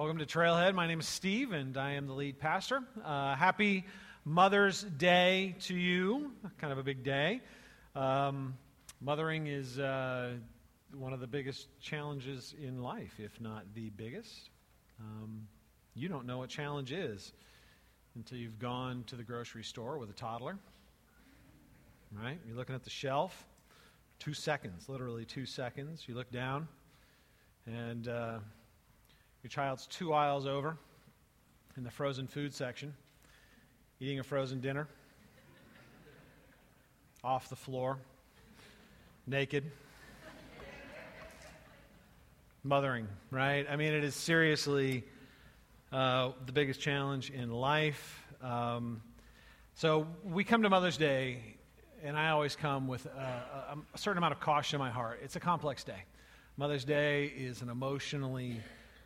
Welcome to Trailhead. My name is Steve, and I am the lead pastor. Uh, happy Mother's Day to you. Kind of a big day. Um, mothering is uh, one of the biggest challenges in life, if not the biggest. Um, you don't know what challenge is until you've gone to the grocery store with a toddler. Right? You're looking at the shelf. Two seconds, literally two seconds. You look down, and uh, your child's two aisles over in the frozen food section, eating a frozen dinner, off the floor, naked, mothering, right? I mean, it is seriously uh, the biggest challenge in life. Um, so we come to Mother's Day, and I always come with a, a, a certain amount of caution in my heart. It's a complex day. Mother's Day is an emotionally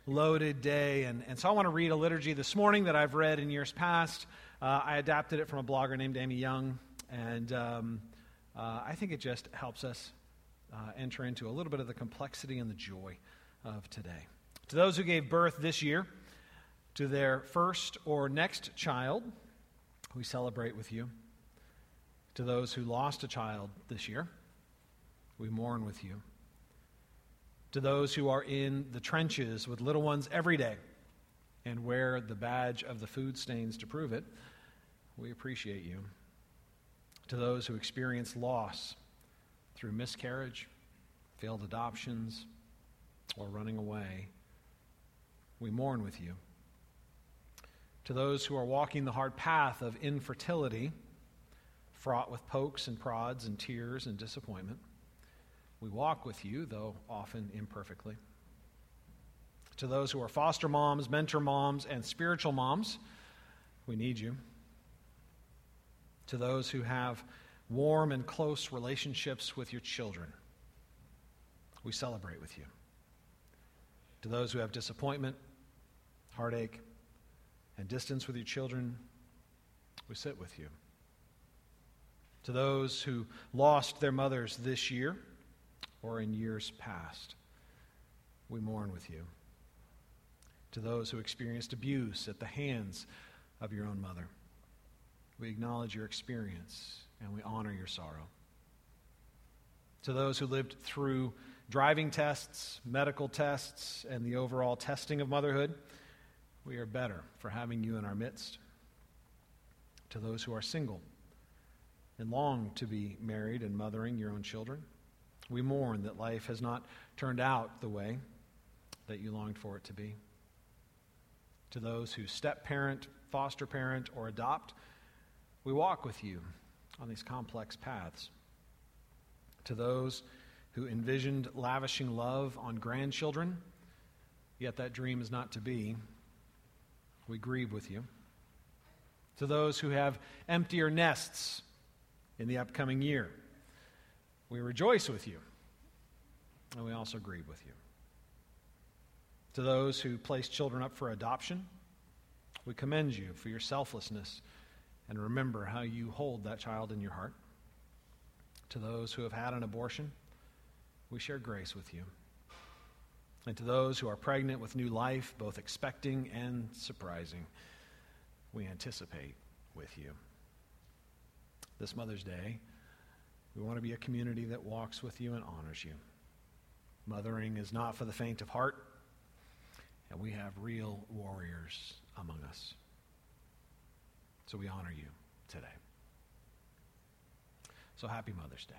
loaded day. And, and so I want to read a liturgy this morning that I've read in years past. Uh, I adapted it from a blogger named Amy Young, and um, uh, I think it just helps us uh, enter into a little bit of the complexity and the joy of today. To those who gave birth this year to their first or next child, we celebrate with you. To those who lost a child this year, we mourn with you to those who are in the trenches with little ones every day and wear the badge of the food stains to prove it, we appreciate you. To those who experience loss through miscarriage, failed adoptions, or running away, we mourn with you. To those who are walking the hard path of infertility, fraught with pokes and prods and tears and disappointment, we walk with you, though often imperfectly. To those who are foster moms, mentor moms, and spiritual moms, we need you. To those who have warm and close relationships with your children, we celebrate with you. To those who have disappointment, heartache, and distance with your children, we sit with you. To those who lost their mothers this year, or in years past. We mourn with you. To those who experienced abuse at the hands of your own mother, we acknowledge your experience and we honor your sorrow. To those who lived through driving tests, medical tests, and the overall testing of motherhood, we are better for having you in our midst. To those who are single and long to be married and mothering your own children, we mourn that life has not turned out the way that you longed for it to be. To those who step parent, foster parent, or adopt, we walk with you on these complex paths. To those who envisioned lavishing love on grandchildren, yet that dream is not to be, we grieve with you. To those who have emptier nests in the upcoming year, we rejoice with you, and we also grieve with you. To those who place children up for adoption, we commend you for your selflessness and remember how you hold that child in your heart. To those who have had an abortion, we share grace with you. And to those who are pregnant with new life, both expecting and surprising, we anticipate with you. This Mother's Day, we want to be a community that walks with you and honors you. Mothering is not for the faint of heart, and we have real warriors among us. So we honor you today. So happy Mother's Day.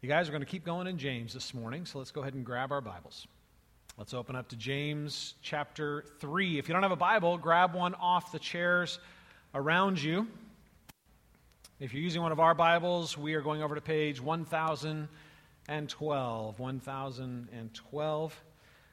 You guys are going to keep going in James this morning, so let's go ahead and grab our Bibles. Let's open up to James chapter 3. If you don't have a Bible, grab one off the chairs around you. If you're using one of our Bibles, we are going over to page 1012. 1012.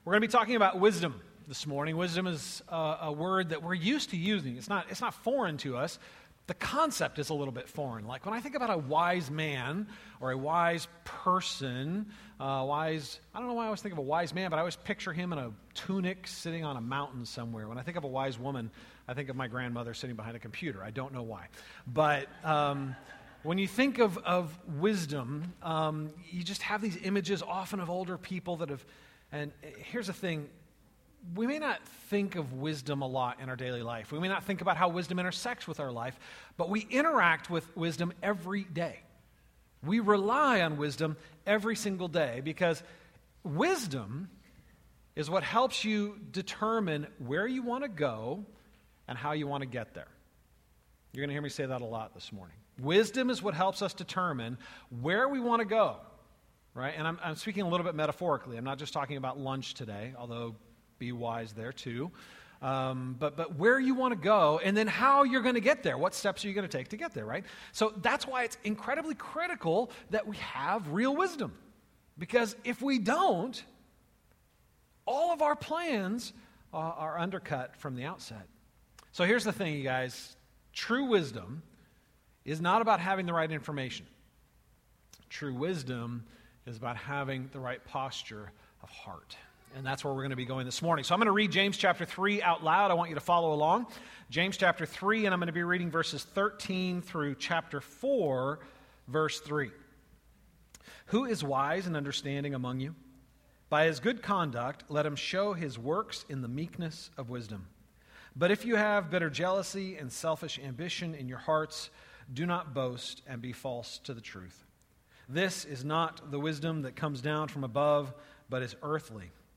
We're going to be talking about wisdom this morning. Wisdom is a, a word that we're used to using, it's not, it's not foreign to us. The concept is a little bit foreign. Like when I think about a wise man or a wise person, uh, wise, I don't know why I always think of a wise man, but I always picture him in a tunic sitting on a mountain somewhere. When I think of a wise woman, I think of my grandmother sitting behind a computer. I don't know why. But um, when you think of, of wisdom, um, you just have these images often of older people that have. And here's the thing we may not think of wisdom a lot in our daily life. We may not think about how wisdom intersects with our life, but we interact with wisdom every day. We rely on wisdom every single day because wisdom is what helps you determine where you want to go and how you want to get there. You're going to hear me say that a lot this morning. Wisdom is what helps us determine where we want to go, right? And I'm, I'm speaking a little bit metaphorically. I'm not just talking about lunch today, although be wise there too. Um, but, but where you want to go and then how you're going to get there. What steps are you going to take to get there, right? So that's why it's incredibly critical that we have real wisdom. Because if we don't, all of our plans uh, are undercut from the outset. So here's the thing, you guys true wisdom is not about having the right information. True wisdom is about having the right posture of heart. And that's where we're going to be going this morning. So I'm going to read James chapter 3 out loud. I want you to follow along. James chapter 3, and I'm going to be reading verses 13 through chapter 4, verse 3. Who is wise and understanding among you? By his good conduct, let him show his works in the meekness of wisdom. But if you have bitter jealousy and selfish ambition in your hearts, do not boast and be false to the truth. This is not the wisdom that comes down from above, but is earthly,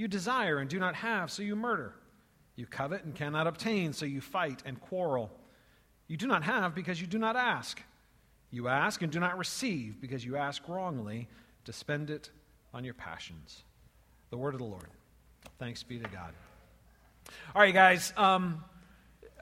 You desire and do not have, so you murder. You covet and cannot obtain, so you fight and quarrel. You do not have because you do not ask. You ask and do not receive because you ask wrongly to spend it on your passions. The word of the Lord. Thanks be to God. All right, guys. Um,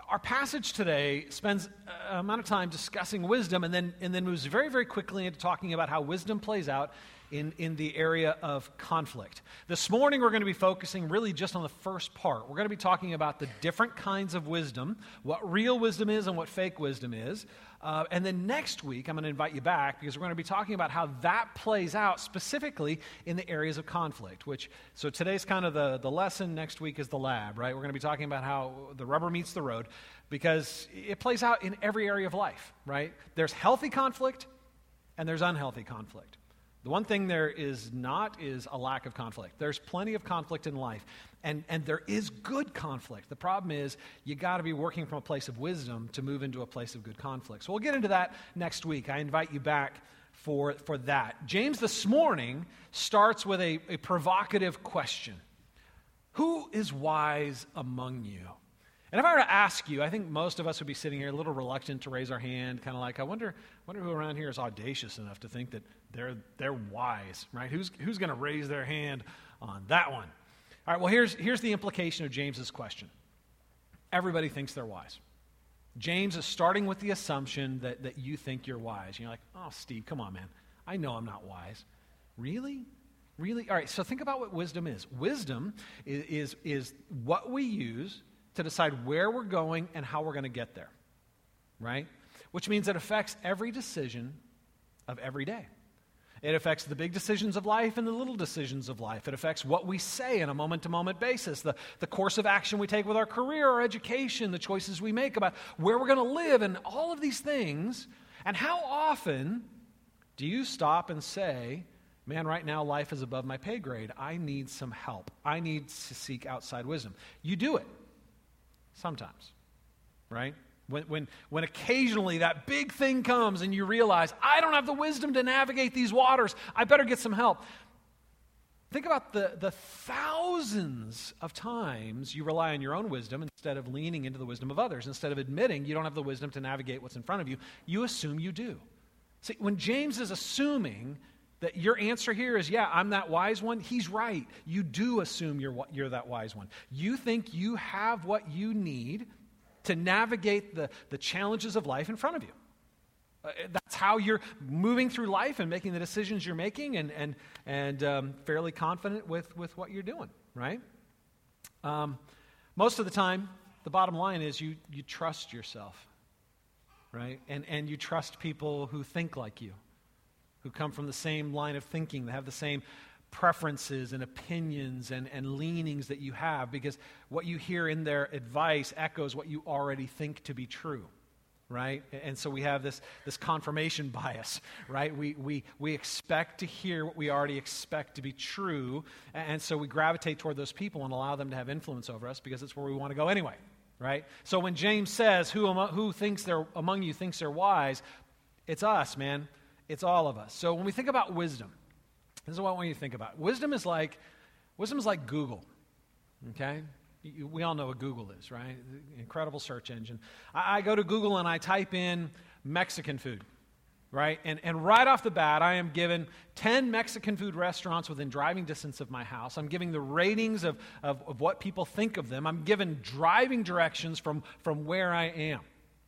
our passage today spends an amount of time discussing wisdom and then, and then moves very, very quickly into talking about how wisdom plays out in, in the area of conflict. This morning, we're going to be focusing really just on the first part. We're going to be talking about the different kinds of wisdom, what real wisdom is and what fake wisdom is. Uh, and then next week, I'm going to invite you back because we're going to be talking about how that plays out specifically in the areas of conflict. Which, so today's kind of the, the lesson, next week is the lab, right? We're going to be talking about how the rubber meets the road because it plays out in every area of life, right? There's healthy conflict and there's unhealthy conflict. The one thing there is not is a lack of conflict. There's plenty of conflict in life, and, and there is good conflict. The problem is you got to be working from a place of wisdom to move into a place of good conflict. So we'll get into that next week. I invite you back for, for that. James this morning starts with a, a provocative question Who is wise among you? And if I were to ask you, I think most of us would be sitting here a little reluctant to raise our hand, kind of like, I wonder, wonder who around here is audacious enough to think that they're, they're wise, right? Who's, who's going to raise their hand on that one? All right, well, here's, here's the implication of James's question everybody thinks they're wise. James is starting with the assumption that, that you think you're wise. You're like, oh, Steve, come on, man. I know I'm not wise. Really? Really? All right, so think about what wisdom is. Wisdom is, is, is what we use to decide where we're going and how we're going to get there, right? Which means it affects every decision of every day. It affects the big decisions of life and the little decisions of life. It affects what we say on a moment to moment basis, the, the course of action we take with our career, our education, the choices we make about where we're going to live, and all of these things. And how often do you stop and say, Man, right now life is above my pay grade. I need some help. I need to seek outside wisdom. You do it sometimes, right? When, when, when occasionally that big thing comes and you realize, I don't have the wisdom to navigate these waters, I better get some help. Think about the, the thousands of times you rely on your own wisdom instead of leaning into the wisdom of others. Instead of admitting you don't have the wisdom to navigate what's in front of you, you assume you do. See, when James is assuming that your answer here is, yeah, I'm that wise one, he's right. You do assume you're, you're that wise one. You think you have what you need to navigate the, the challenges of life in front of you. Uh, that's how you're moving through life and making the decisions you're making and, and, and um, fairly confident with, with what you're doing, right? Um, most of the time, the bottom line is you, you trust yourself, right? And, and you trust people who think like you, who come from the same line of thinking, that have the same preferences and opinions and, and leanings that you have, because what you hear in their advice echoes what you already think to be true right? And so we have this, this confirmation bias, right? We, we, we expect to hear what we already expect to be true, and so we gravitate toward those people and allow them to have influence over us because it's where we want to go anyway, right? So when James says, who, who thinks they're among you thinks they're wise, it's us, man. It's all of us. So when we think about wisdom, this is what I want you to think about. Wisdom is like, wisdom is like Google, okay? we all know what Google is, right? Incredible search engine. I, I, go to Google and I type in Mexican food, right? And, and right off the bat, I am given 10 Mexican food restaurants within driving distance of my house. I'm giving the ratings of, of, of what people think of them. I'm given driving directions from, from where I am,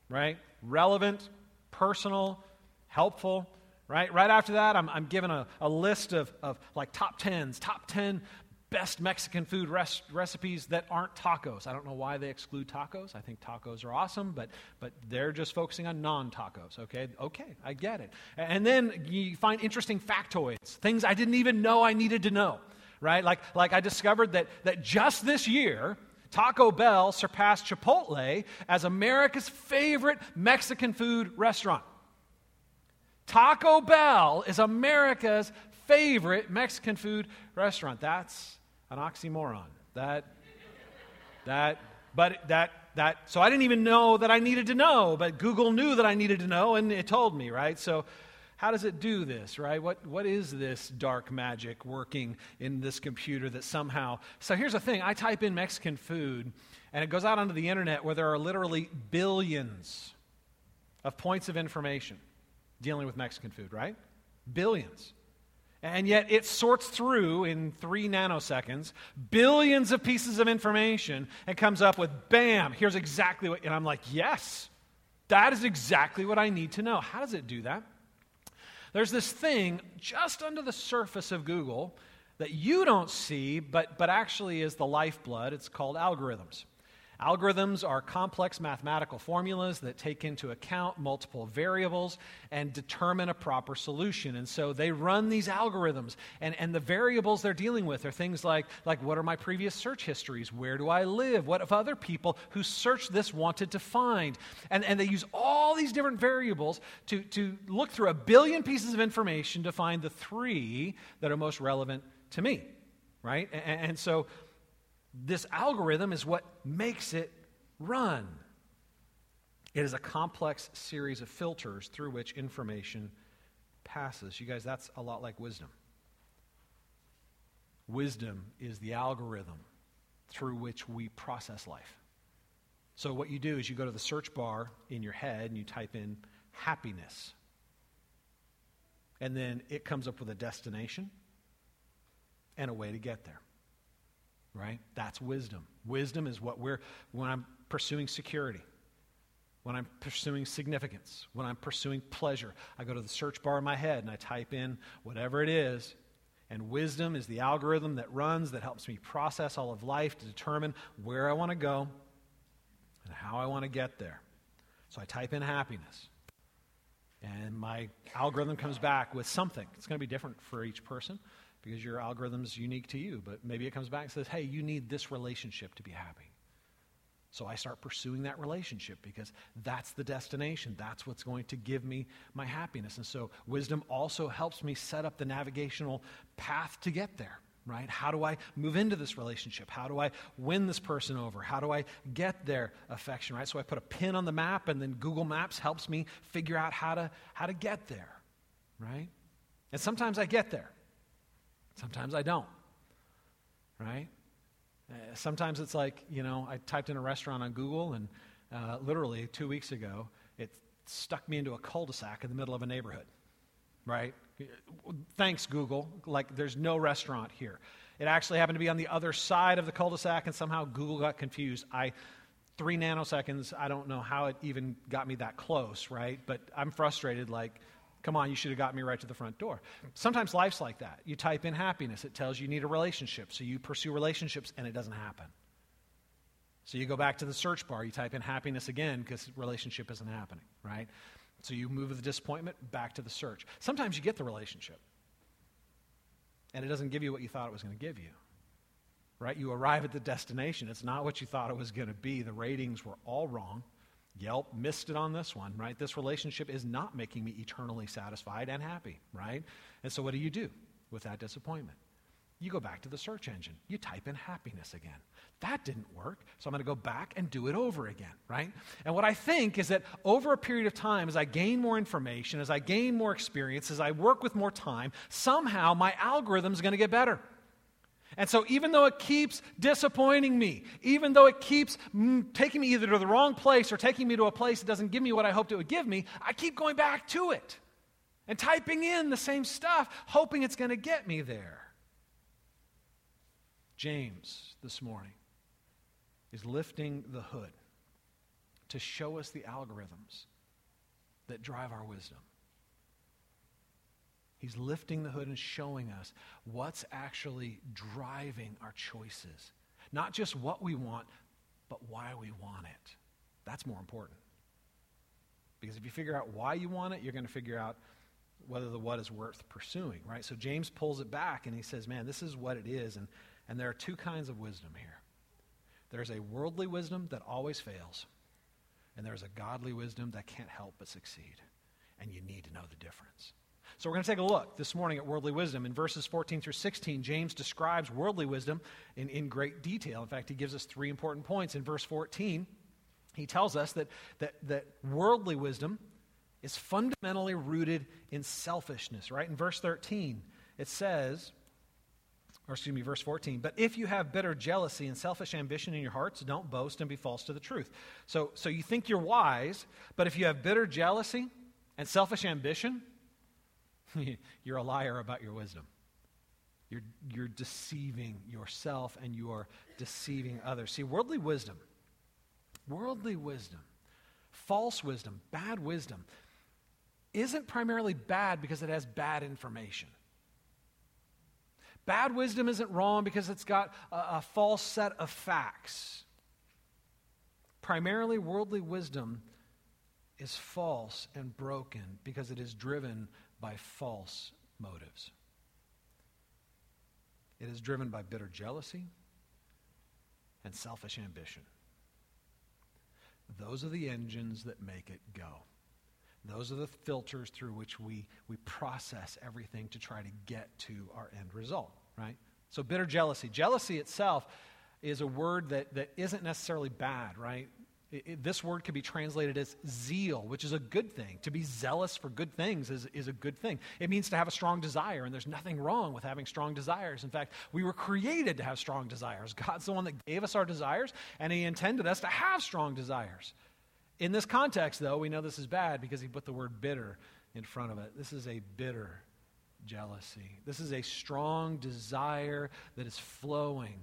right? Relevant, personal, helpful right? Right after that, I'm, I'm given a, a list of, of like top tens, top 10 best Mexican food res- recipes that aren't tacos. I don't know why they exclude tacos. I think tacos are awesome, but, but they're just focusing on non tacos, okay? Okay, I get it. And then you find interesting factoids, things I didn't even know I needed to know, right? Like, like I discovered that, that just this year, Taco Bell surpassed Chipotle as America's favorite Mexican food restaurant. Taco Bell is America's favorite Mexican food restaurant. That's an oxymoron. That, that, but that, that, so I didn't even know that I needed to know, but Google knew that I needed to know and it told me, right? So, how does it do this, right? What, what is this dark magic working in this computer that somehow. So, here's the thing I type in Mexican food and it goes out onto the internet where there are literally billions of points of information dealing with Mexican food, right? Billions. And yet it sorts through in three nanoseconds billions of pieces of information and comes up with bam, here's exactly what. And I'm like, yes, that is exactly what I need to know. How does it do that? There's this thing just under the surface of Google that you don't see, but, but actually is the lifeblood. It's called algorithms. Algorithms are complex mathematical formulas that take into account multiple variables and determine a proper solution. And so they run these algorithms, and, and the variables they're dealing with are things like, like what are my previous search histories? Where do I live? What have other people who searched this wanted to find? And, and they use all these different variables to, to look through a billion pieces of information to find the three that are most relevant to me, right? and, and so this algorithm is what makes it run. It is a complex series of filters through which information passes. You guys, that's a lot like wisdom. Wisdom is the algorithm through which we process life. So, what you do is you go to the search bar in your head and you type in happiness. And then it comes up with a destination and a way to get there right? That's wisdom. Wisdom is what we're, when I'm pursuing security, when I'm pursuing significance, when I'm pursuing pleasure, I go to the search bar in my head and I type in whatever it is. And wisdom is the algorithm that runs, that helps me process all of life to determine where I want to go and how I want to get there. So I type in happiness. And my algorithm comes back with something. It's going to be different for each person because your algorithm is unique to you. But maybe it comes back and says, hey, you need this relationship to be happy. So I start pursuing that relationship because that's the destination. That's what's going to give me my happiness. And so wisdom also helps me set up the navigational path to get there, right? How do I move into this relationship? How do I win this person over? How do I get their affection, right? So I put a pin on the map and then Google Maps helps me figure out how to how to get there, right? And sometimes I get there. Sometimes I don't, right? Uh, sometimes it's like, you know, I typed in a restaurant on Google, and uh, literally two weeks ago, it stuck me into a cul de sac in the middle of a neighborhood, right? Thanks, Google. Like, there's no restaurant here. It actually happened to be on the other side of the cul de sac, and somehow Google got confused. I three nanoseconds. I don't know how it even got me that close, right? But I'm frustrated. Like, Come on, you should have got me right to the front door. Sometimes life's like that. You type in happiness, it tells you you need a relationship. So you pursue relationships and it doesn't happen. So you go back to the search bar, you type in happiness again because relationship isn't happening, right? So you move the disappointment back to the search. Sometimes you get the relationship, and it doesn't give you what you thought it was going to give you, right? You arrive at the destination. It's not what you thought it was going to be. The ratings were all wrong. Yelp missed it on this one, right? This relationship is not making me eternally satisfied and happy, right? And so what do you do with that disappointment? You go back to the search engine. You type in happiness again. That didn't work, so I'm going to go back and do it over again, right? And what I think is that over a period of time, as I gain more information, as I gain more experience, as I work with more time, somehow my algorithm is going to get better. And so, even though it keeps disappointing me, even though it keeps mm, taking me either to the wrong place or taking me to a place that doesn't give me what I hoped it would give me, I keep going back to it and typing in the same stuff, hoping it's going to get me there. James, this morning, is lifting the hood to show us the algorithms that drive our wisdom. He's lifting the hood and showing us what's actually driving our choices. Not just what we want, but why we want it. That's more important. Because if you figure out why you want it, you're going to figure out whether the what is worth pursuing, right? So James pulls it back and he says, man, this is what it is. And, and there are two kinds of wisdom here there's a worldly wisdom that always fails, and there's a godly wisdom that can't help but succeed. And you need to know the difference. So we're going to take a look this morning at worldly wisdom. In verses 14 through 16, James describes worldly wisdom in, in great detail. In fact, he gives us three important points. In verse 14, he tells us that, that, that worldly wisdom is fundamentally rooted in selfishness, right? In verse 13, it says, or excuse me, verse 14, but if you have bitter jealousy and selfish ambition in your hearts, don't boast and be false to the truth. So, so you think you're wise, but if you have bitter jealousy and selfish ambition, you're a liar about your wisdom. You're, you're deceiving yourself and you are deceiving others. See, worldly wisdom, worldly wisdom, false wisdom, bad wisdom, isn't primarily bad because it has bad information. Bad wisdom isn't wrong because it's got a, a false set of facts. Primarily, worldly wisdom is false and broken because it is driven by false motives. It is driven by bitter jealousy and selfish ambition. Those are the engines that make it go. Those are the filters through which we, we process everything to try to get to our end result, right? So, bitter jealousy. Jealousy itself is a word that, that isn't necessarily bad, right? It, this word could be translated as zeal, which is a good thing. To be zealous for good things is, is a good thing. It means to have a strong desire, and there's nothing wrong with having strong desires. In fact, we were created to have strong desires. God's the one that gave us our desires, and He intended us to have strong desires. In this context, though, we know this is bad because He put the word bitter in front of it. This is a bitter jealousy. This is a strong desire that is flowing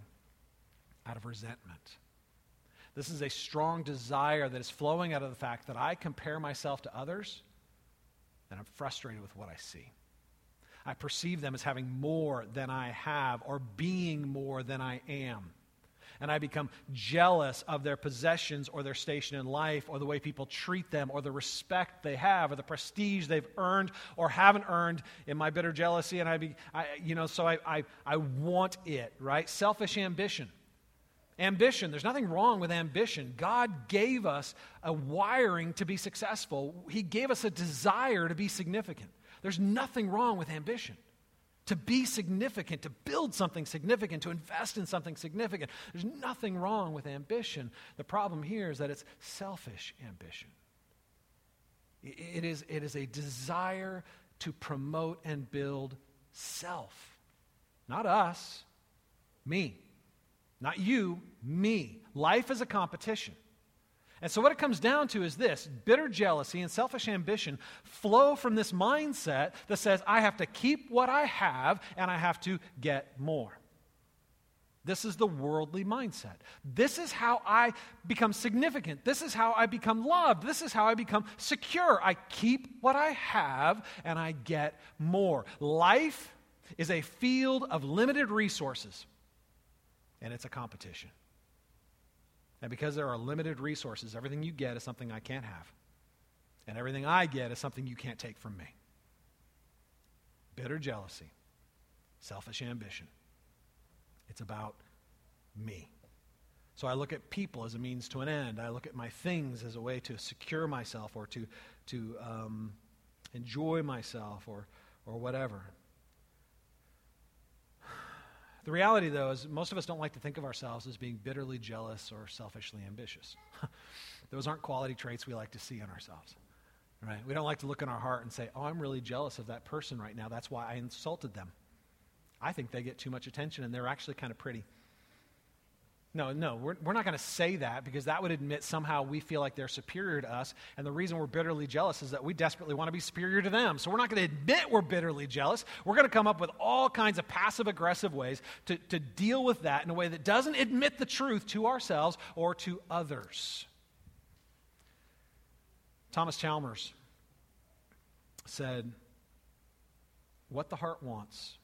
out of resentment this is a strong desire that is flowing out of the fact that I compare myself to others and I'm frustrated with what I see. I perceive them as having more than I have or being more than I am. And I become jealous of their possessions or their station in life or the way people treat them or the respect they have or the prestige they've earned or haven't earned in my bitter jealousy. And I, be, I you know, so I, I, I want it, right? Selfish ambition. Ambition, there's nothing wrong with ambition. God gave us a wiring to be successful, He gave us a desire to be significant. There's nothing wrong with ambition. To be significant, to build something significant, to invest in something significant. There's nothing wrong with ambition. The problem here is that it's selfish ambition. It is, it is a desire to promote and build self, not us, me. Not you, me. Life is a competition. And so, what it comes down to is this bitter jealousy and selfish ambition flow from this mindset that says, I have to keep what I have and I have to get more. This is the worldly mindset. This is how I become significant. This is how I become loved. This is how I become secure. I keep what I have and I get more. Life is a field of limited resources and it's a competition. And because there are limited resources, everything you get is something I can't have. And everything I get is something you can't take from me. Bitter jealousy, selfish ambition. It's about me. So I look at people as a means to an end. I look at my things as a way to secure myself or to, to um, enjoy myself or, or whatever. The reality, though, is most of us don't like to think of ourselves as being bitterly jealous or selfishly ambitious. Those aren't quality traits we like to see in ourselves. Right? We don't like to look in our heart and say, Oh, I'm really jealous of that person right now. That's why I insulted them. I think they get too much attention and they're actually kind of pretty. No, no, we're, we're not going to say that because that would admit somehow we feel like they're superior to us. And the reason we're bitterly jealous is that we desperately want to be superior to them. So we're not going to admit we're bitterly jealous. We're going to come up with all kinds of passive aggressive ways to, to deal with that in a way that doesn't admit the truth to ourselves or to others. Thomas Chalmers said, What the heart wants,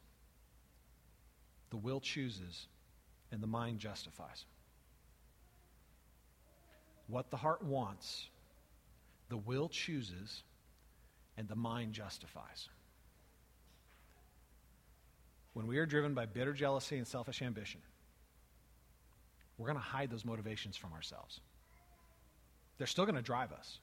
the will chooses and the mind justifies. What the heart wants, the will chooses, and the mind justifies. When we are driven by bitter jealousy and selfish ambition, we're going to hide those motivations from ourselves. They're still going to drive us.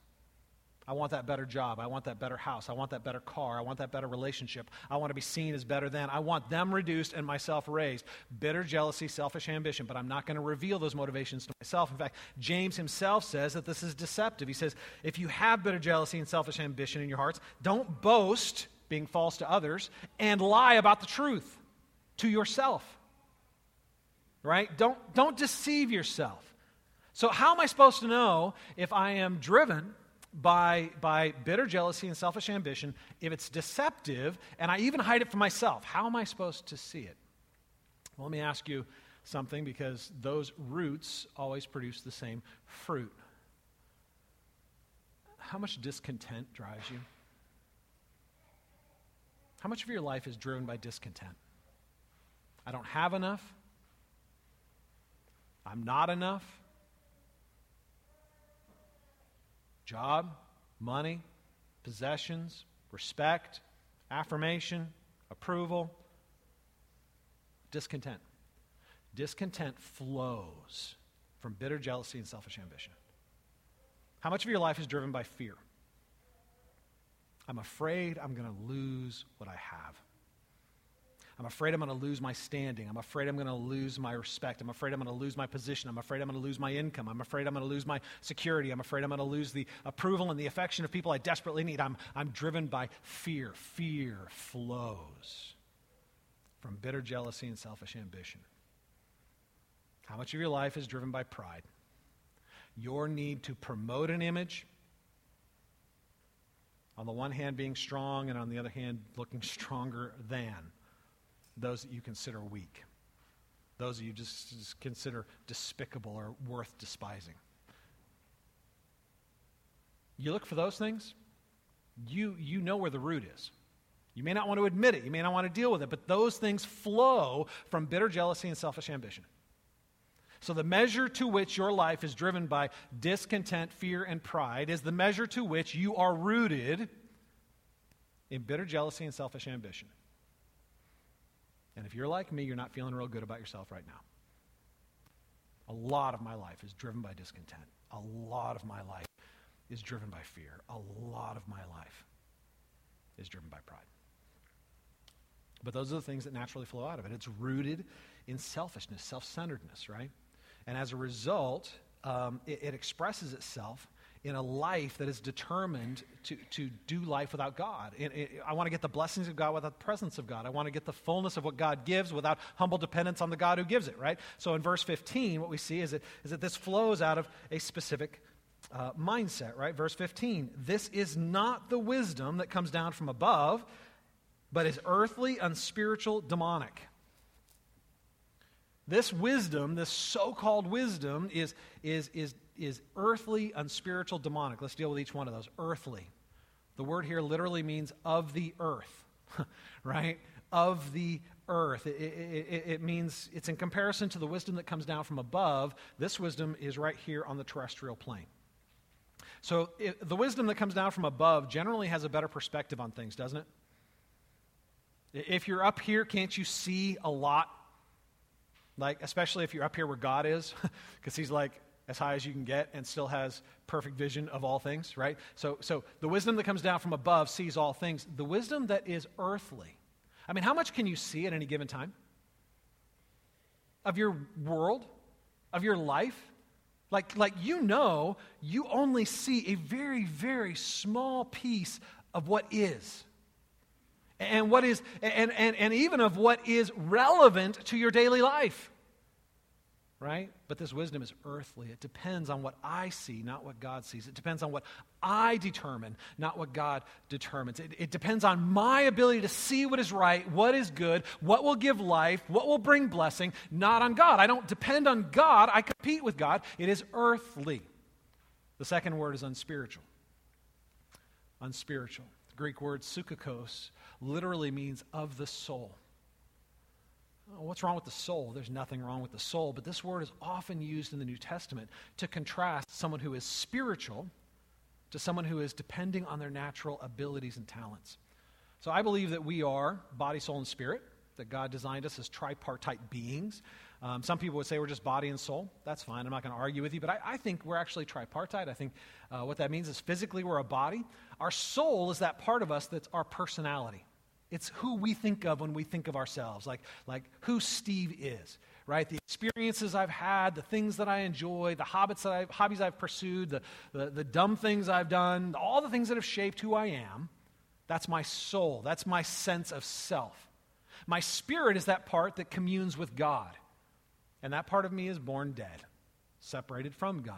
I want that better job. I want that better house. I want that better car. I want that better relationship. I want to be seen as better than. I want them reduced and myself raised. Bitter jealousy, selfish ambition, but I'm not going to reveal those motivations to myself. In fact, James himself says that this is deceptive. He says, if you have bitter jealousy and selfish ambition in your hearts, don't boast, being false to others, and lie about the truth to yourself. Right? Don't, don't deceive yourself. So, how am I supposed to know if I am driven by, by bitter jealousy and selfish ambition, if it's deceptive and I even hide it from myself, how am I supposed to see it? Well, let me ask you something because those roots always produce the same fruit. How much discontent drives you? How much of your life is driven by discontent? I don't have enough. I'm not enough. Job, money, possessions, respect, affirmation, approval, discontent. Discontent flows from bitter jealousy and selfish ambition. How much of your life is driven by fear? I'm afraid I'm going to lose what I have. I'm afraid I'm going to lose my standing. I'm afraid I'm going to lose my respect. I'm afraid I'm going to lose my position. I'm afraid I'm going to lose my income. I'm afraid I'm going to lose my security. I'm afraid I'm going to lose the approval and the affection of people I desperately need. I'm, I'm driven by fear. Fear flows from bitter jealousy and selfish ambition. How much of your life is driven by pride? Your need to promote an image, on the one hand being strong, and on the other hand looking stronger than those that you consider weak, those that you just, just consider despicable or worth despising. You look for those things, you, you know where the root is. You may not want to admit it, you may not want to deal with it, but those things flow from bitter jealousy and selfish ambition. So, the measure to which your life is driven by discontent, fear, and pride is the measure to which you are rooted in bitter jealousy and selfish ambition. And if you're like me, you're not feeling real good about yourself right now. A lot of my life is driven by discontent. A lot of my life is driven by fear. A lot of my life is driven by pride. But those are the things that naturally flow out of it. It's rooted in selfishness, self centeredness, right? And as a result, um, it, it expresses itself in a life that is determined to, to do life without God. It, it, I want to get the blessings of God without the presence of God. I want to get the fullness of what God gives without humble dependence on the God who gives it, right? So in verse 15, what we see is that, is that this flows out of a specific uh, mindset, right? Verse 15 this is not the wisdom that comes down from above, but is earthly, unspiritual, demonic. This wisdom, this so called wisdom, is, is, is is earthly, unspiritual, demonic. Let's deal with each one of those. Earthly. The word here literally means of the earth, right? Of the earth. It, it, it, it, means it's in comparison to the wisdom that comes down from above. This wisdom is right here on the terrestrial plane. So the wisdom that comes down from above generally has a better perspective on things, doesn't it? If you're up here, can't you see a lot? Like, especially if you're up here where God is, because He's like as high as you can get and still has perfect vision of all things, right? So, so the wisdom that comes down from above sees all things. The wisdom that is earthly, I mean, how much can you see at any given time? Of your world, of your life? Like, like you know, you only see a very, very small piece of what is. And what is, and, and, and even of what is relevant to your daily life right? But this wisdom is earthly. It depends on what I see, not what God sees. It depends on what I determine, not what God determines. It, it, depends on my ability to see what is right, what is good, what will give life, what will bring blessing, not on God. I don't depend on God, I compete with God. It is earthly. The second word is unspiritual. Unspiritual. The Greek word psychikos literally means of the soul. What's wrong with the soul? There's nothing wrong with the soul, but this word is often used in the New Testament to contrast someone who is spiritual to someone who is depending on their natural abilities and talents. So I believe that we are body, soul, and spirit, that God designed us as tripartite beings. Um, some people would say we're just body and soul. That's fine. I'm not going to argue with you, but I, I, think we're actually tripartite. I think uh, what that means is physically we're a body. Our soul is that part of us that's our personality. It's who we think of when we think of ourselves, like, like who Steve is, right? The experiences I've had, the things that I enjoy, the hobbies, that I've, hobbies I've pursued, the, the, the dumb things I've done, all the things that have shaped who I am. That's my soul. That's my sense of self. My spirit is that part that communes with God. And that part of me is born dead, separated from God.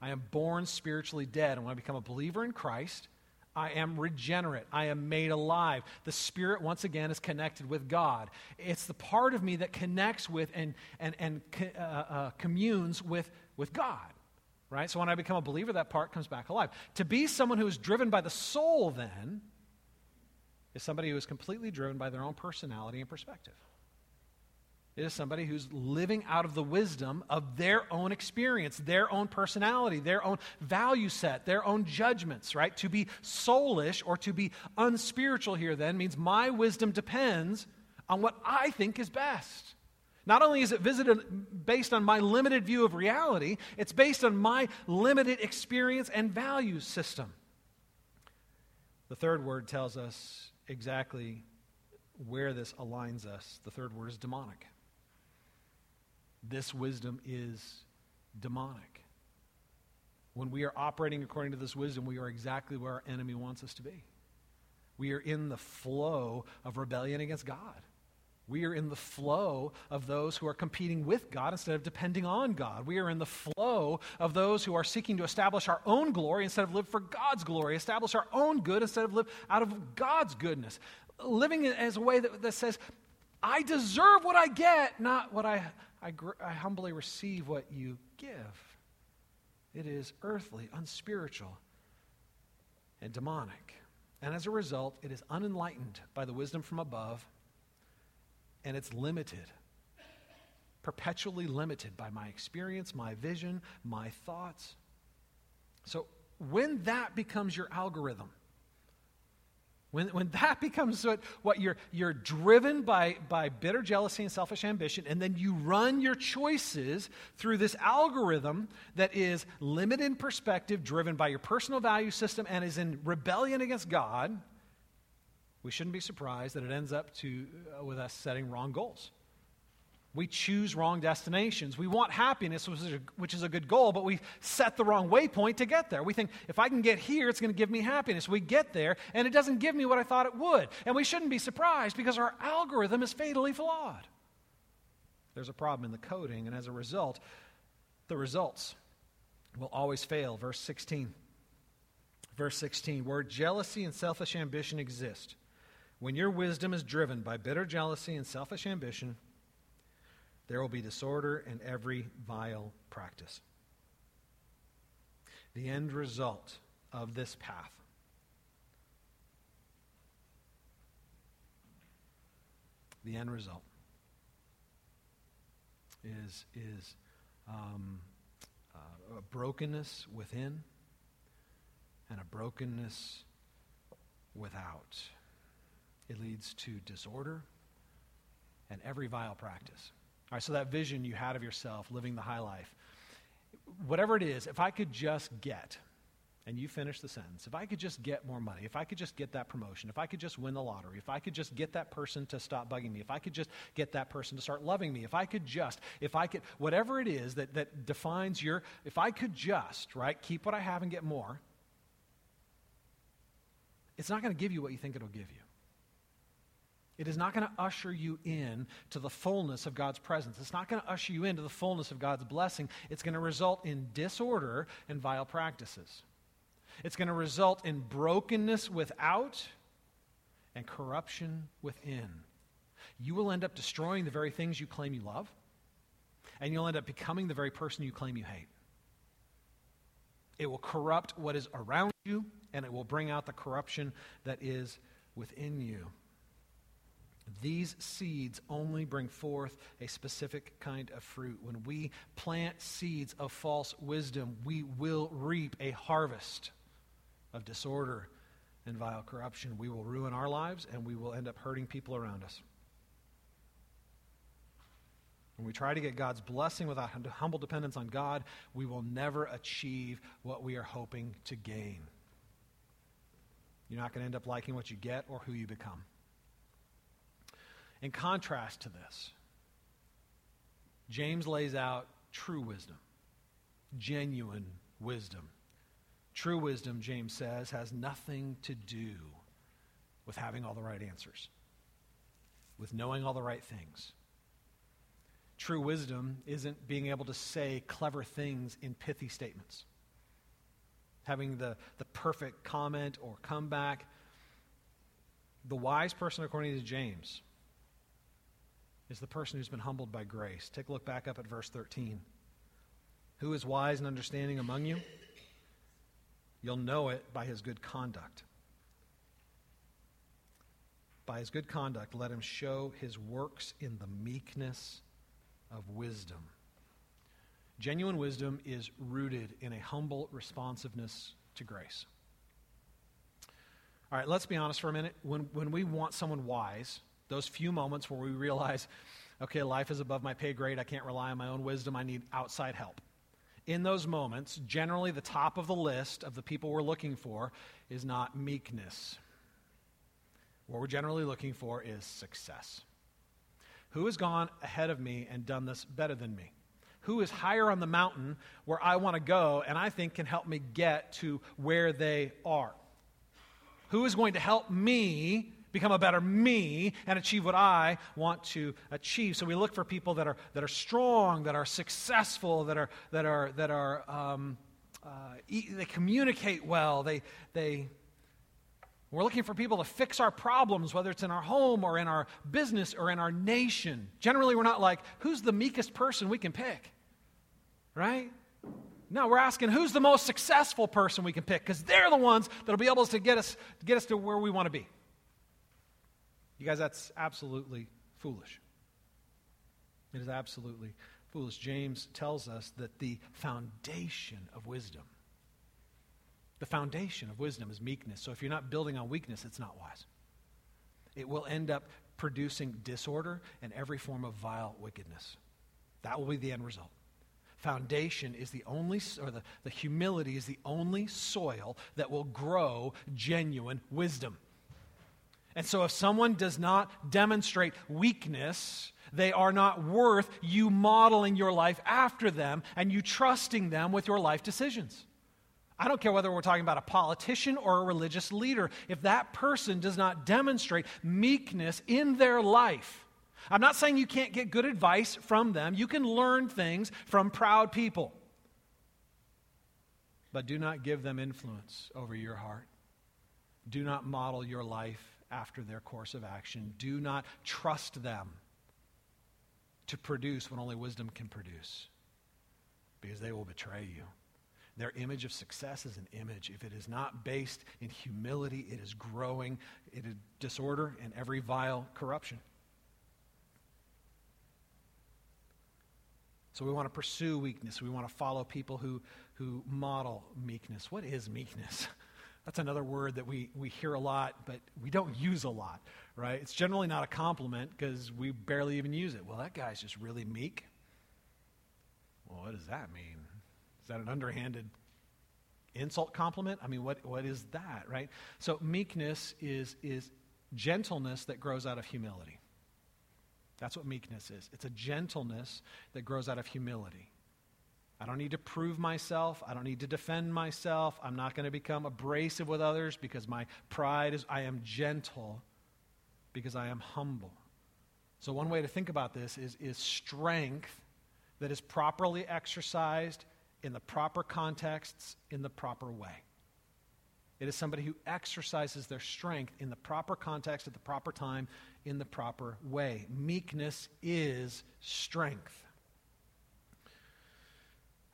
I am born spiritually dead. And when I become a believer in Christ, I am regenerate. I am made alive. The Spirit, once again, is connected with God. It's the part of me that connects with and, and, and uh, uh, communes with, with God. Right? So when I become a believer, that part comes back alive. To be someone who is driven by the soul, then, is somebody who is completely driven by their own personality and perspective. It is somebody who's living out of the wisdom of their own experience, their own personality, their own value set, their own judgments, right? To be soulish or to be unspiritual here then means my wisdom depends on what I think is best. Not only is it visited based on my limited view of reality, it's based on my limited experience and value system. The third word tells us exactly where this aligns us. The third word is demonic this wisdom is demonic. When we are operating according to this wisdom, we are exactly where our enemy wants us to be. We are in the flow of rebellion against God. We are in the flow of those who are competing with God instead of depending on God. We are in the flow of those who are seeking to establish our own glory instead of live for God's glory, establish our own good instead of live out of God's goodness. Living as a way that, that says, I deserve what I get, not what I I, gr- I humbly receive what you give. It is earthly, unspiritual, and demonic. And as a result, it is unenlightened by the wisdom from above, and it's limited, perpetually limited by my experience, my vision, my thoughts. So when that becomes your algorithm, when, when that becomes what, what you're, you're driven by, by bitter jealousy and selfish ambition, and then you run your choices through this algorithm that is limited in perspective, driven by your personal value system, and is in rebellion against God, we shouldn't be surprised that it ends up to, uh, with us setting wrong goals. We choose wrong destinations. We want happiness, which is, a, good goal, but we set the wrong waypoint to get there. We think, if I can get here, it's going to give me happiness. We get there, and it doesn't give me what I thought it would. And we shouldn't be surprised because our algorithm is fatally flawed. There's a problem in the coding, and as a result, the results will always fail. Verse 16. Verse 16, where jealousy and selfish ambition exist, when your wisdom is driven by bitter jealousy and selfish ambition, there will be disorder in every vile practice. The end result of this path the end result is, is um, uh, a brokenness within and a brokenness without. It leads to disorder and every vile practice. All right, so that vision you had of yourself living the high life, whatever it is, if I could just get, and you finish the sentence, if I could just get more money, if I could just get that promotion, if I could just win the lottery, if I could just get that person to stop bugging me, if I could just get that person to start loving me, if I could just, if I could, whatever it is that, that defines your, if I could just, right, keep what I have and get more, it's not going to give you what you think it'll give you. It is not going to usher you in to the fullness of God's presence. It's not going to usher you into the fullness of God's blessing. It's going to result in disorder and vile practices. It's going to result in brokenness without and corruption within. You will end up destroying the very things you claim you love, and you'll end up becoming the very person you claim you hate. It will corrupt what is around you, and it will bring out the corruption that is within you. These seeds only bring forth a specific kind of fruit. When we plant seeds of false wisdom, we will reap a harvest of disorder and vile corruption. We will ruin our lives and we will end up hurting people around us. When we try to get God's blessing without humble dependence on God, we will never achieve what we are hoping to gain. You're not going to end up liking what you get or who you become. In contrast to this, James lays out true wisdom, genuine wisdom. True wisdom, James says, has nothing to do with having all the right answers, with knowing all the right things. True wisdom isn't being able to say clever things in pithy statements, having the, the perfect comment or comeback. The wise person, according to James, is the person who's been humbled by grace. Take a look back up at verse 13. Who is wise and understanding among you? You'll know it by his good conduct. By his good conduct, let him show his works in the meekness of wisdom. Genuine wisdom is rooted in a humble responsiveness to grace. All right, let's be honest for a minute. When, when we want someone wise, those few moments where we realize, okay, life is above my pay grade, I can't rely on my own wisdom, I need outside help in those moments, generally the top of the list of the people we're looking for is not meekness. What we're generally looking for is success. Who has gone ahead of me and done this better than me? Who is higher on the mountain where I want to go and I think can help me get to where they are? Who is going to help me become a better me and achieve what I want to achieve. So we look for people that are, that are strong, that are successful, that are, that are, that are um, uh, they communicate well. They, they, we're looking for people to fix our problems, whether it's in our home or in our business or in our nation. Generally, we're not like, who's the meekest person we can pick? Right? No, we're asking who's the most successful person we can pick because they're the ones that'll be able to get us, get us to where we want to be. You guys, that's absolutely foolish. It is absolutely foolish. James tells us that the foundation of wisdom, the foundation of wisdom is meekness. So if you're not building on weakness, it's not wise. It will end up producing disorder and every form of vile wickedness. That will be the end result. Foundation is the only, or the, the humility is the only soil that will grow genuine wisdom. And so, if someone does not demonstrate weakness, they are not worth you modeling your life after them and you trusting them with your life decisions. I don't care whether we're talking about a politician or a religious leader. If that person does not demonstrate meekness in their life, I'm not saying you can't get good advice from them. You can learn things from proud people. But do not give them influence over your heart. Do not model your life after their course of action. Do not trust them to produce what only wisdom can produce because they will betray you. Their image of success is an image. If it is not based in humility, it is growing, in disorder and every vile corruption. So we want to pursue weakness. We want to follow people who, who model meekness. What is meekness? That's another word that we, we hear a lot, but we don't use a lot, right? It's generally not a compliment because we barely even use it. Well, that guy's just really meek. Well, what does that mean? Is that an underhanded insult compliment? I mean, what, what is that, right? So meekness is, is gentleness that grows out of humility. That's what meekness is. It's a gentleness that grows out of humility. I don't need to prove myself. I don't need to defend myself. I'm not going to become abrasive with others because my pride is I am gentle because I am humble. So, one way to think about this is, is strength that is properly exercised in the proper contexts in the proper way. It is somebody who exercises their strength in the proper context at the proper time in the proper way. Meekness is strength.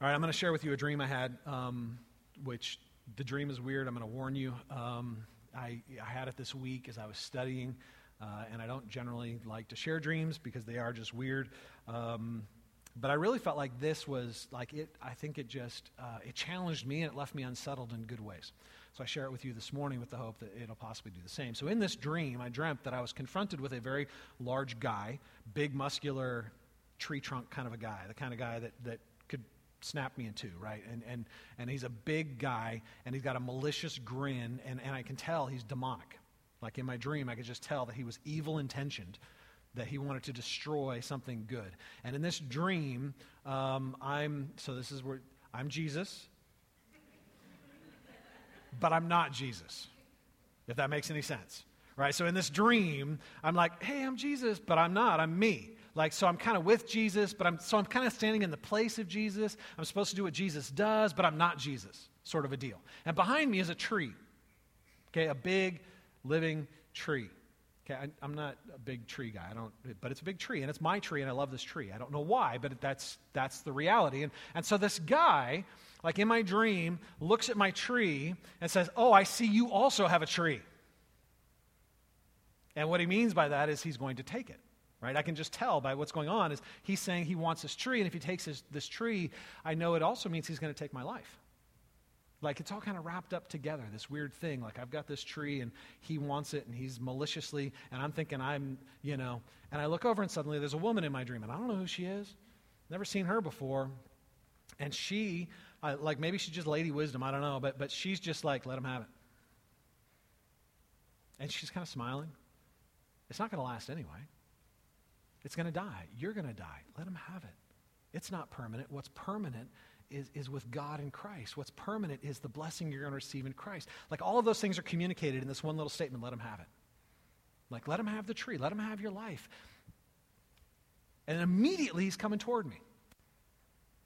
All right, I'm going to share with you a dream I had, um, which the dream is weird. I'm going to warn you. Um, I, I, had it this week as I was studying, uh, and I don't generally like to share dreams because they are just weird. Um, but I really felt like this was like it. I think it just uh, it challenged me and it left me unsettled in good ways. So I share it with you this morning with the hope that it'll possibly do the same. So in this dream, I dreamt that I was confronted with a very large guy, big, muscular, tree trunk kind of a guy, the kind of guy that, that snap me in two, right? And, and, and he's a big guy, and he's got a malicious grin, and, and I can tell he's demonic. Like in my dream, I could just tell that he was evil intentioned that he wanted to destroy something good. And in this dream, um, I'm, so this is where I'm Jesus, but I'm not Jesus, if that makes any sense. Right? So in this dream, I'm like, hey, I'm Jesus, but I'm not. I'm me. Like, so I'm kind of with Jesus, but I'm, so I'm kind of standing in the place of Jesus. I'm supposed to do what Jesus does, but I'm not Jesus, sort of a deal. And behind me is a tree, okay, a big living tree. Okay, I, am not a big tree guy. I don't, but it's a big tree, and it's my tree, and I love this tree. I don't know why, but that's that's the reality. And and so this guy like in my dream, looks at my tree and says, Oh, I see you also have a tree. And what he means by that is he's going to take it. Right? I can just tell by what's going on is he's saying he wants this tree, and if he takes this, this tree, I know it also means he's going to take my life. Like it's all kind of wrapped up together, this weird thing. Like I've got this tree and he wants it and he's maliciously, and I'm thinking I'm, you know, and I look over and suddenly there's a woman in my dream, and I don't know who she is. Never seen her before. And she I, like maybe she's just lady wisdom, I don't know, but, but she's just like, let him have it. And she's kind of smiling. It's not going to last anyway. It's going to die. You're going to die. Let him have it. It's not permanent. What's permanent is, is with God in Christ. What's permanent is the blessing you're going to receive in Christ. Like all of those things are communicated in this one little statement let him have it. Like, let him have the tree. Let him have your life. And immediately he's coming toward me.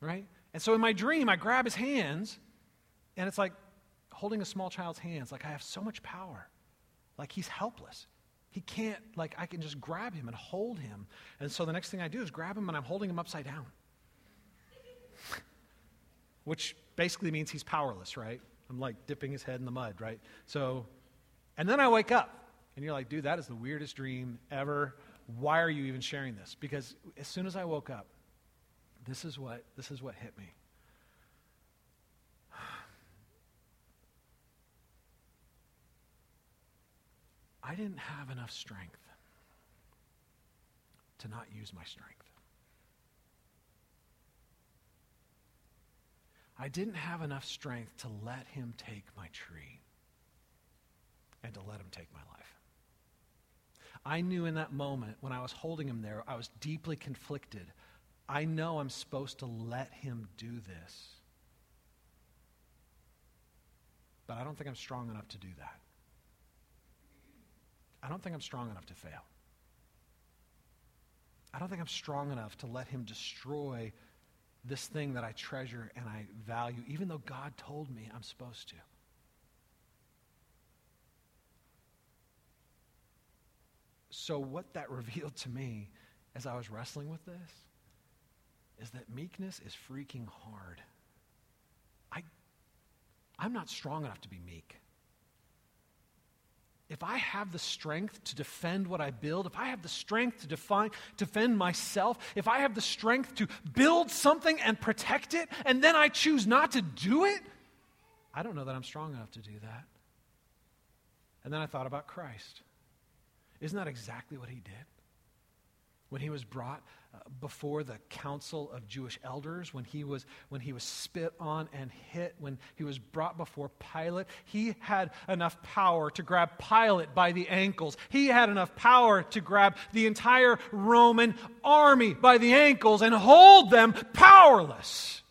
Right? And so in my dream, I grab his hands, and it's like holding a small child's hands. Like I have so much power. Like he's helpless. He can't, like, I can just grab him and hold him. And so the next thing I do is grab him and I'm holding him upside down. Which basically means he's powerless, right? I'm like dipping his head in the mud, right? So, and then I wake up and you're like, dude, that is the weirdest dream ever. Why are you even sharing this? Because as soon as I woke up, this is what, this is what hit me. I didn't have enough strength to not use my strength. I didn't have enough strength to let him take my tree and to let him take my life. I knew in that moment when I was holding him there, I was deeply conflicted I know I'm supposed to let him do this. But I don't think I'm strong enough to do that. I don't think I'm strong enough to fail. I don't think I'm strong enough to let him destroy this thing that I treasure and I value, even though God told me I'm supposed to. So, what that revealed to me as I was wrestling with this is that meekness is freaking hard. I, I'm not strong enough to be meek. If I have the strength to defend what I build, if I have the strength to define, defend myself, if I have the strength to build something and protect it, and then I choose not to do it, I don't know that I'm strong enough to do that. And then I thought about Christ. Isn't that exactly what he did? When he was brought uh, before the council of Jewish elders, when he, was, when he was spit on and hit, when he was brought before Pilate, he had enough power to grab Pilate by the ankles. He had enough power to grab the entire Roman army by the ankles and hold them powerless.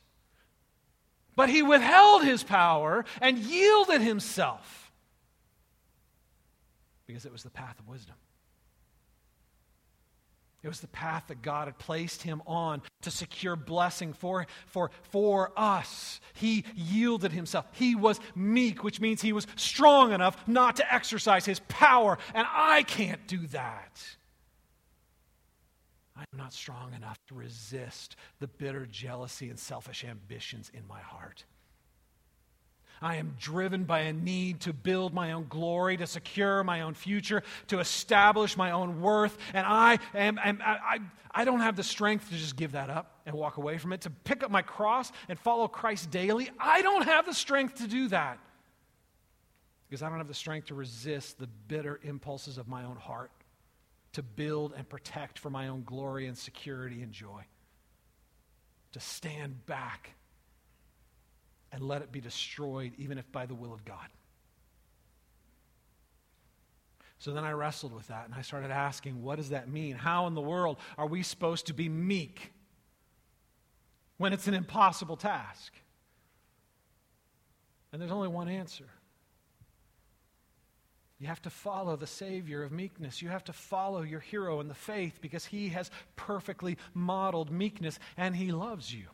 But he withheld his power and yielded himself because it was the path of wisdom. It was the path that God had placed him on to secure blessing for, for, for us. He yielded himself. He was meek, which means he was strong enough not to exercise his power. And I can't do that. I'm not strong enough to resist the bitter jealousy and selfish ambitions in my heart. I am driven by a need to build my own glory, to secure my own future, to establish my own worth. And I, am, am I, I, don't have the strength to just give that up and walk away from it, to pick up my cross and follow Christ daily. I don't have the strength to do that because I don't have the strength to resist the bitter impulses of my own heart, to build and protect for my own glory and security and joy, to stand back and let it be destroyed, even if by the will of God. So then I wrestled with that and I started asking, what does that mean? How in the world are we supposed to be meek when it's an impossible task? And there's only one answer. You have to follow the Savior of meekness. You have to follow your hero in the faith because he has perfectly modeled meekness and he loves you.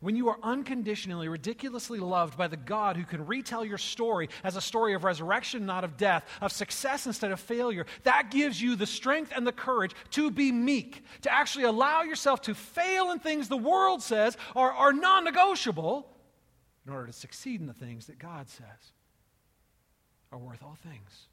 When you are unconditionally, ridiculously loved by the God who can retell your story as a story of resurrection, not of death, of success instead of failure, that gives you the strength and the courage to be meek, to actually allow yourself to fail in things the world says are, are non negotiable in order to succeed in the things that God says are worth all things.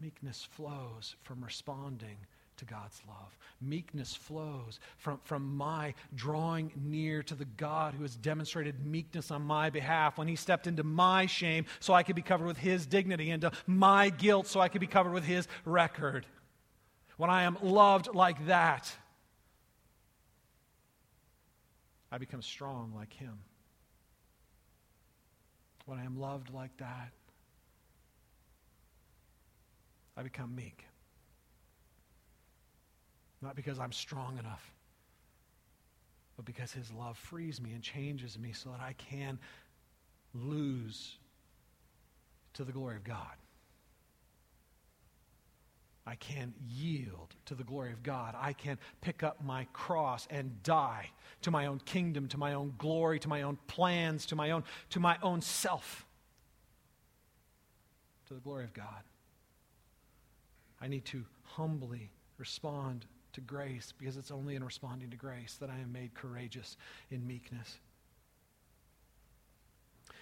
Meekness flows from responding to God's love. Meekness flows from, from my drawing near to the God who has demonstrated meekness on my behalf when he stepped into my shame so I could be covered with his dignity, into my guilt so I could be covered with his record. When I am loved like that, I become strong like him. When I am loved like that, I become meek. Not because I'm strong enough, but because His love frees me and changes me so that I can lose to the glory of God. I can yield to the glory of God. I can pick up my cross and die to my own kingdom, to my own glory, to my own plans, to my own, to my own self, to the glory of God. I need to humbly respond to grace because it's only in responding to grace that I am made courageous in meekness.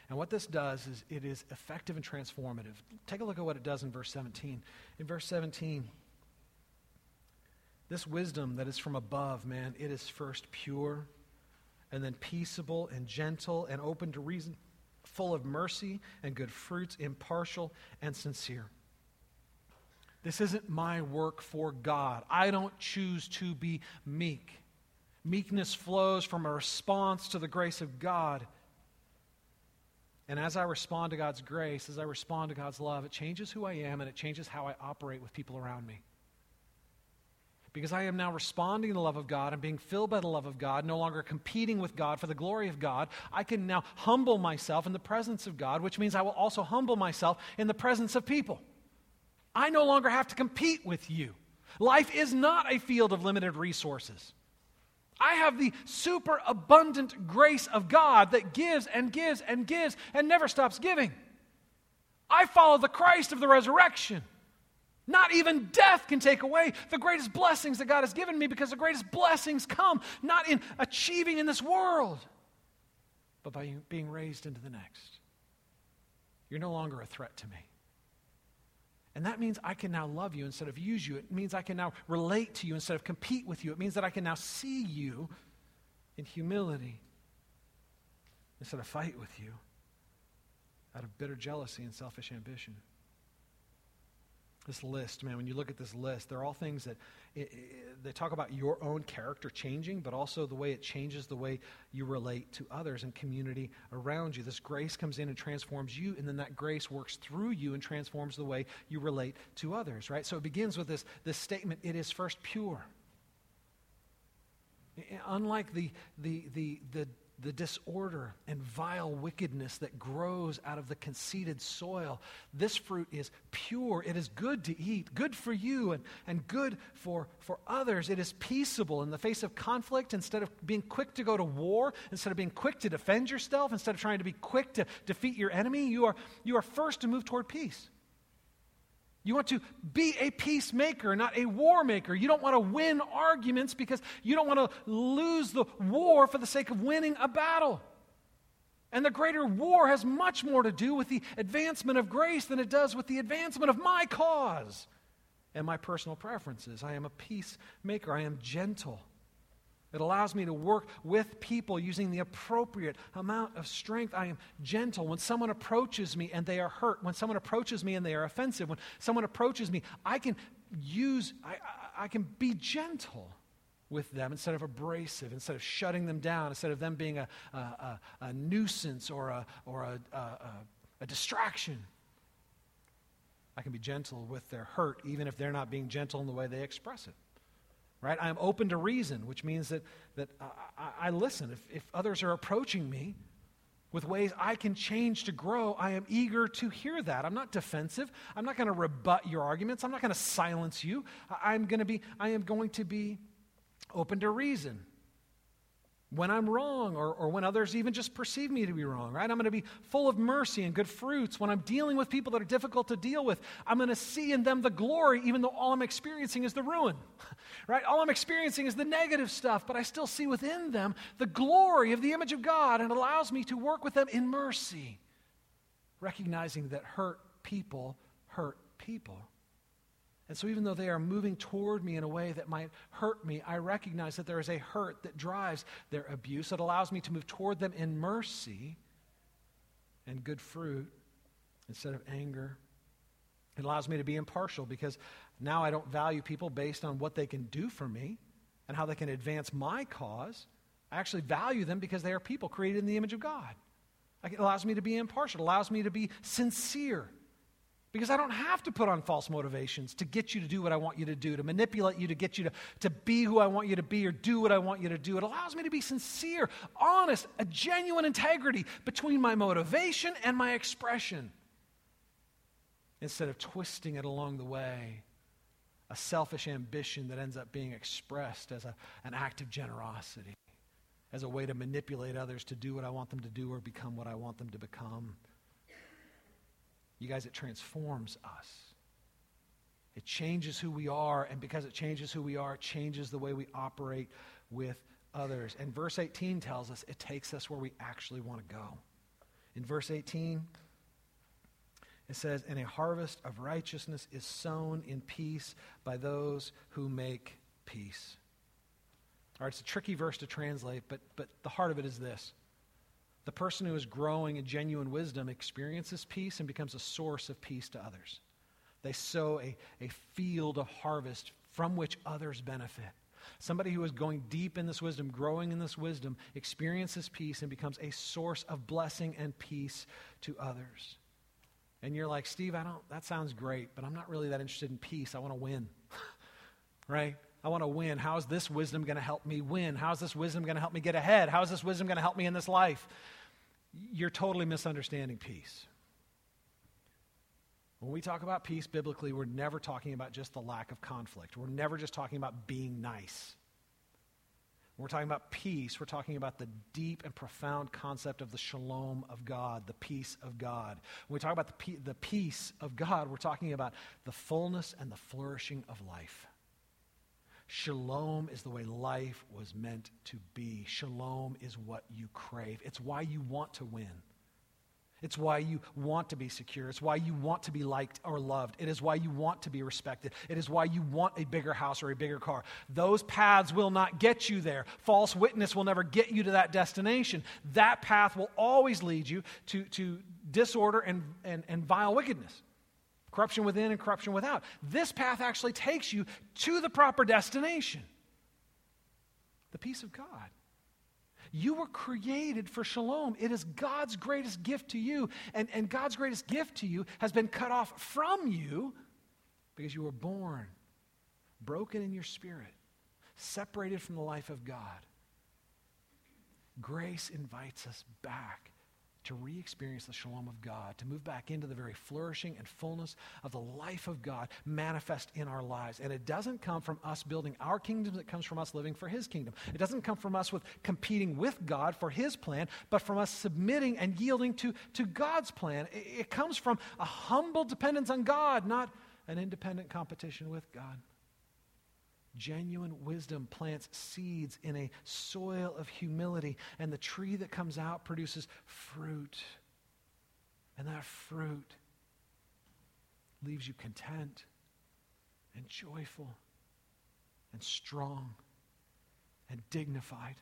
And what this does is it is effective and transformative. Take a look at what it does in verse 17. In verse 17, this wisdom that is from above, man, it is first pure and then peaceable and gentle and open to reason, full of mercy and good fruits, impartial and sincere. This isn't my work for God. I don't choose to be meek. Meekness flows from a response to the grace of God. And as I respond to God's grace, as I respond to God's love, it changes who I am and it changes how I operate with people around me. Because I am now responding to the love of God and being filled by the love of God, no longer competing with God for the glory of God, I can now humble myself in the presence of God, which means I will also humble myself in the presence of people. I no longer have to compete with you. Life is not a field of limited resources. I have the super abundant grace of God that gives and gives and gives and never stops giving. I follow the Christ of the resurrection. Not even death can take away the greatest blessings that God has given me because the greatest blessings come not in achieving in this world, but by being raised into the next. you're no longer a threat to me. And that means I can now love you instead of use you. It means I can now relate to you instead of compete with you. It means that I can now see you in humility instead of fight with you out of bitter jealousy and selfish ambition. This list, man, when you look at this list, they're all things that it, it, they talk about your own character changing, but also the way it changes the way you relate to others and community around you. This grace comes in and transforms you, and then that grace works through you and transforms the way you relate to others, right? So it begins with this, this statement it is first pure. Unlike the, the, the, the the disorder and vile wickedness that grows out of the conceited soil. This fruit is pure. It is good to eat, good for you, and, and good for, for others. It is peaceable in the face of conflict. Instead of being quick to go to war, instead of being quick to defend yourself, instead of trying to be quick to defeat your enemy, you are, you are first to move toward peace. You want to be a peacemaker, not a war maker. You don't want to win arguments because you don't want to lose the war for the sake of winning a battle. And the greater war has much more to do with the advancement of grace than it does with the advancement of my cause and my personal preferences. I am a peacemaker, I am gentle. It allows me to work with people using the appropriate amount of strength. I am gentle. When someone approaches me and they are hurt, when someone approaches me and they are offensive, when someone approaches me, I can use, I, I, I can be gentle with them instead of abrasive, instead of shutting them down, instead of them being a, a, a, a nuisance or, a, or a, a distraction. I can be gentle with their hurt, even if they're not being gentle in the way they express it right? I'm open to reason, which means that, that I, I listen. If, if others are approaching me with ways I can change to grow, I am eager to hear that. I'm not defensive. I'm not going to rebut your arguments. I'm not going to silence you. I'm going to be, I am going to be open to reason when I'm wrong or, or when others even just perceive me to be wrong, right? I'm going to be full of mercy and good fruits. When I'm dealing with people that are difficult to deal with, I'm going to see in them the glory, even though all I'm experiencing is the ruin, right? All I'm experiencing is the negative stuff, but I still see within them the glory of the image of God, and allows me to work with them in mercy, recognizing that hurt people hurt people. And so, even though they are moving toward me in a way that might hurt me, I recognize that there is a hurt that drives their abuse. It allows me to move toward them in mercy and good fruit instead of anger. It allows me to be impartial because now I don't value people based on what they can do for me and how they can advance my cause. I actually value them because they are people created in the image of God. It allows me to be impartial, it allows me to be sincere. Because I don't have to put on false motivations to get you to do what I want you to do, to manipulate you to get you to, to be who I want you to be or do what I want you to do. It allows me to be sincere, honest, a genuine integrity between my motivation and my expression. Instead of twisting it along the way, a selfish ambition that ends up being expressed as a, an act of generosity, as a way to manipulate others to do what I want them to do or become what I want them to become. You guys, it transforms us. It changes who we are, and because it changes who we are, it changes the way we operate with others. And verse 18 tells us it takes us where we actually want to go. In verse 18, it says, And a harvest of righteousness is sown in peace by those who make peace. All right, it's a tricky verse to translate, but, but the heart of it is this the person who is growing in genuine wisdom experiences peace and becomes a source of peace to others. They sow a, a field of harvest from which others benefit. Somebody who is going deep in this wisdom, growing in this wisdom, experiences peace and becomes a source of blessing and peace to others. And you're like, Steve, I don't, that sounds great, but I'm not really that interested in peace. I want to win. right? I want to win. How is this wisdom going to help me win? How is this wisdom going to help me get ahead? How is this wisdom going to help me in this life? You're totally misunderstanding peace. When we talk about peace biblically, we're never talking about just the lack of conflict. We're never just talking about being nice. When we're talking about peace, we're talking about the deep and profound concept of the shalom of God, the peace of God. When we talk about the, the peace of God, we're talking about the fullness and the flourishing of life. Shalom is the way life was meant to be. Shalom is what you crave. It's why you want to win. It's why you want to be secure. It's why you want to be liked or loved. It is why you want to be respected. It is why you want a bigger house or a bigger car. Those paths will not get you there. False witness will never get you to that destination. That path will always lead you to, to disorder and, and, and vile wickedness corruption within and corruption without. This path actually takes you to the proper destination the peace of God. You were created for shalom. It is God's greatest gift to you. And, and God's greatest gift to you has been cut off from you because you were born broken in your spirit, separated from the life of God. Grace invites us back to re experience the shalom of God, to move back into the very flourishing and fullness of the life of God manifest in our lives. And it doesn't come from us building our kingdoms, it comes from us living for His kingdom. It doesn't come from us with competing with God for His plan, but from us submitting and yielding to, to God's plan. It, it comes from a humble dependence on God, not an independent competition with God. Genuine wisdom plants seeds in a soil of humility, and the tree that comes out produces fruit. And that fruit leaves you content and joyful and strong and dignified.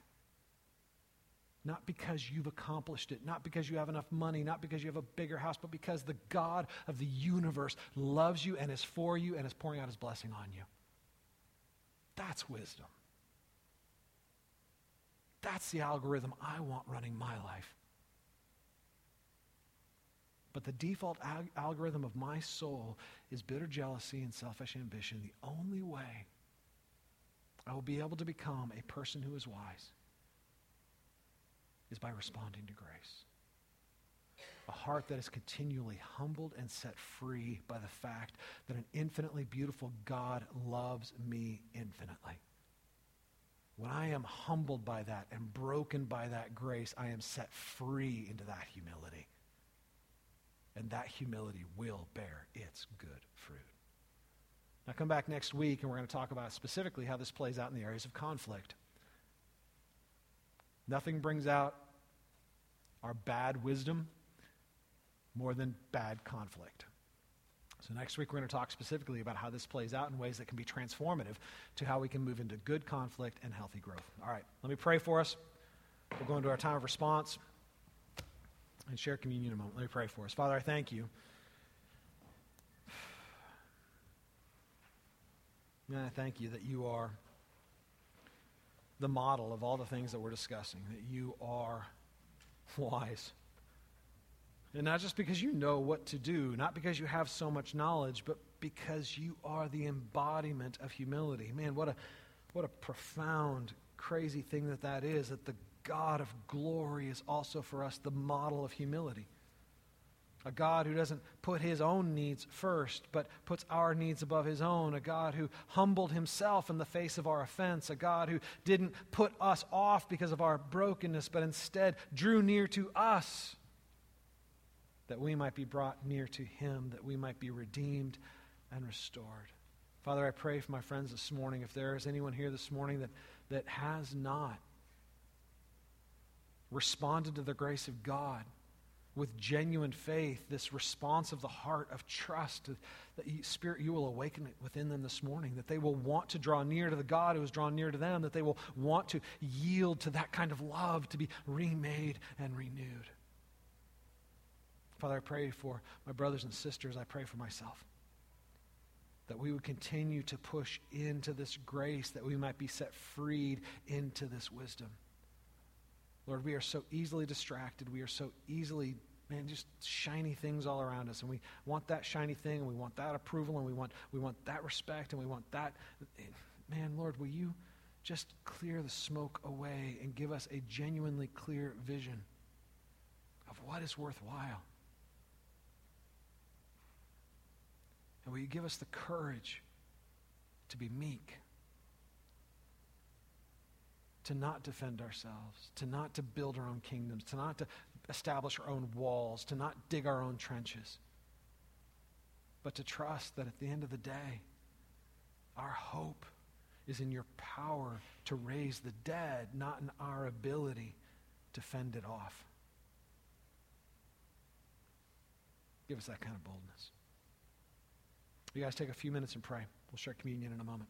Not because you've accomplished it, not because you have enough money, not because you have a bigger house, but because the God of the universe loves you and is for you and is pouring out his blessing on you. That's wisdom. That's the algorithm I want running my life. But the default al- algorithm of my soul is bitter jealousy and selfish ambition. The only way I will be able to become a person who is wise is by responding to grace. A heart that is continually humbled and set free by the fact that an infinitely beautiful God loves me infinitely. When I am humbled by that and broken by that grace, I am set free into that humility. And that humility will bear its good fruit. Now, come back next week and we're going to talk about specifically how this plays out in the areas of conflict. Nothing brings out our bad wisdom more than bad conflict. So, next week, we're going to talk specifically about how this plays out in ways that can be transformative to how we can move into good conflict and healthy growth. All right, let me pray for us. We'll go into our time of response and share communion in a moment. Let me pray for us. Father, I thank you. Man, I thank you that you are the model of all the things that we're discussing, that you are wise and not just because you know what to do, not because you have so much knowledge, but because you are the embodiment of humility. Man, what a, what a profound, crazy thing that that is, that the God of glory is also for us the model of humility. A God who doesn't put his own needs first, but puts our needs above his own. A God who humbled himself in the face of our offense. A God who didn't put us off because of our brokenness, but instead drew near to us that we might be brought near to him, that we might be redeemed and restored. Father, I pray for my friends this morning. If there is anyone here this morning that, that has not responded to the grace of God with genuine faith, this response of the heart of trust, that you, Spirit, you will awaken it within them this morning, that they will want to draw near to the God who has drawn near to them, that they will want to yield to that kind of love to be remade and renewed. Father, I pray for my brothers and sisters. I pray for myself. That we would continue to push into this grace, that we might be set freed into this wisdom. Lord, we are so easily distracted. We are so easily, man, just shiny things all around us. And we want that shiny thing, and we want that approval, and we want, we want that respect, and we want that. Man, Lord, will you just clear the smoke away and give us a genuinely clear vision of what is worthwhile? And will you give us the courage to be meek? To not defend ourselves, to not to build our own kingdoms, to not to establish our own walls, to not dig our own trenches, but to trust that at the end of the day, our hope is in your power to raise the dead, not in our ability to fend it off. Give us that kind of boldness. You guys take a few minutes and pray. We'll start communion in a moment.